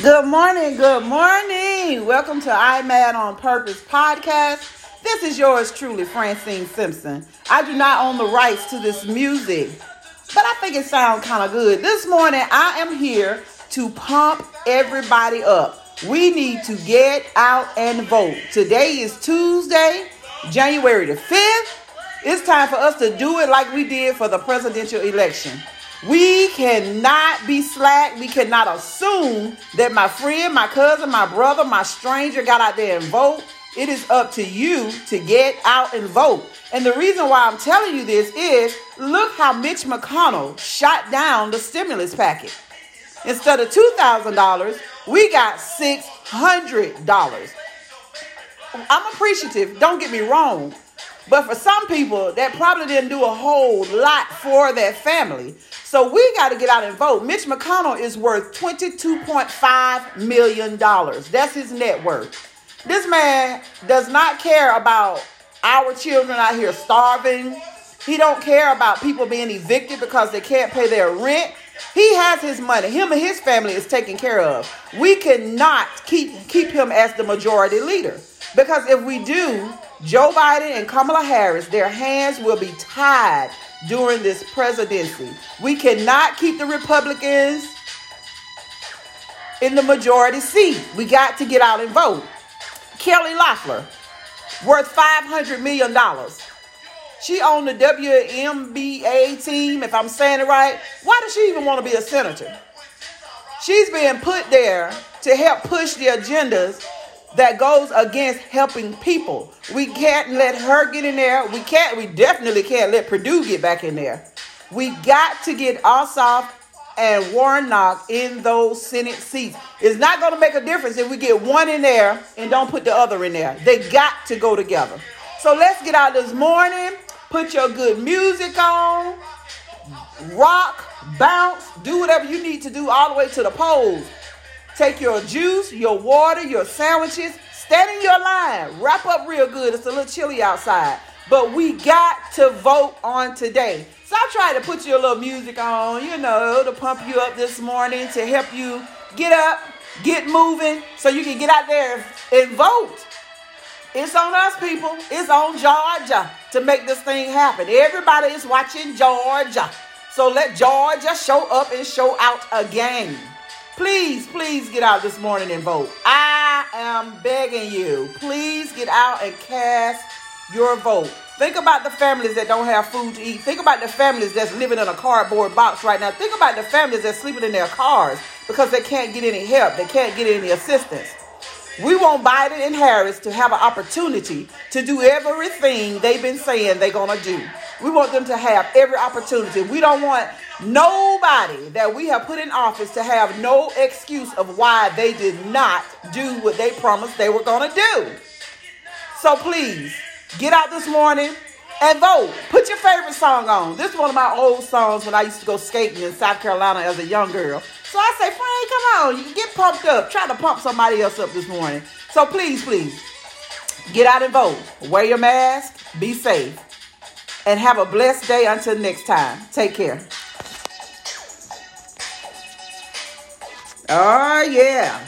Good morning, good morning. Welcome to I Mad on Purpose podcast. This is yours truly, Francine Simpson. I do not own the rights to this music, but I think it sounds kind of good. This morning, I am here to pump everybody up. We need to get out and vote. Today is Tuesday, January the 5th. It's time for us to do it like we did for the presidential election. We cannot be slack. We cannot assume that my friend, my cousin, my brother, my stranger got out there and vote. It is up to you to get out and vote. And the reason why I'm telling you this is look how Mitch McConnell shot down the stimulus package. Instead of $2,000, we got $600. I'm appreciative, don't get me wrong. But for some people, that probably didn't do a whole lot for their family. So we got to get out and vote. Mitch McConnell is worth $22.5 million. That's his net worth. This man does not care about our children out here starving. He don't care about people being evicted because they can't pay their rent. He has his money. Him and his family is taken care of. We cannot keep keep him as the majority leader. Because if we do, Joe Biden and Kamala Harris, their hands will be tied during this presidency. We cannot keep the Republicans in the majority seat. We got to get out and vote. Kelly Loeffler, worth $500 million. She on the WMBA team, if I'm saying it right. Why does she even want to be a senator? She's being put there to help push the agendas that goes against helping people. We can't let her get in there. We can't, we definitely can't let Perdue get back in there. We got to get Ossoff and Warnock in those Senate seats. It's not going to make a difference if we get one in there and don't put the other in there. They got to go together. So let's get out this morning. Put your good music on. Rock, bounce, do whatever you need to do all the way to the polls. Take your juice, your water, your sandwiches, stand in your line, wrap up real good. It's a little chilly outside, but we got to vote on today. So I try to put your little music on, you know, to pump you up this morning, to help you get up, get moving, so you can get out there and vote. It's on us, people. It's on Georgia to make this thing happen. Everybody is watching Georgia. So let Georgia show up and show out again. Please, please get out this morning and vote. I am begging you. Please get out and cast your vote. Think about the families that don't have food to eat. Think about the families that's living in a cardboard box right now. Think about the families that's sleeping in their cars because they can't get any help. They can't get any assistance. We want Biden and Harris to have an opportunity to do everything they've been saying they're going to do. We want them to have every opportunity. We don't want nobody that we have put in office to have no excuse of why they did not do what they promised they were going to do. So please, get out this morning and vote. Put your favorite song on. This is one of my old songs when I used to go skating in South Carolina as a young girl. So I say, Frank, come on, you can get pumped up. Try to pump somebody else up this morning. So please, please, get out and vote. Wear your mask, be safe, and have a blessed day until next time. Take care. Oh, yeah.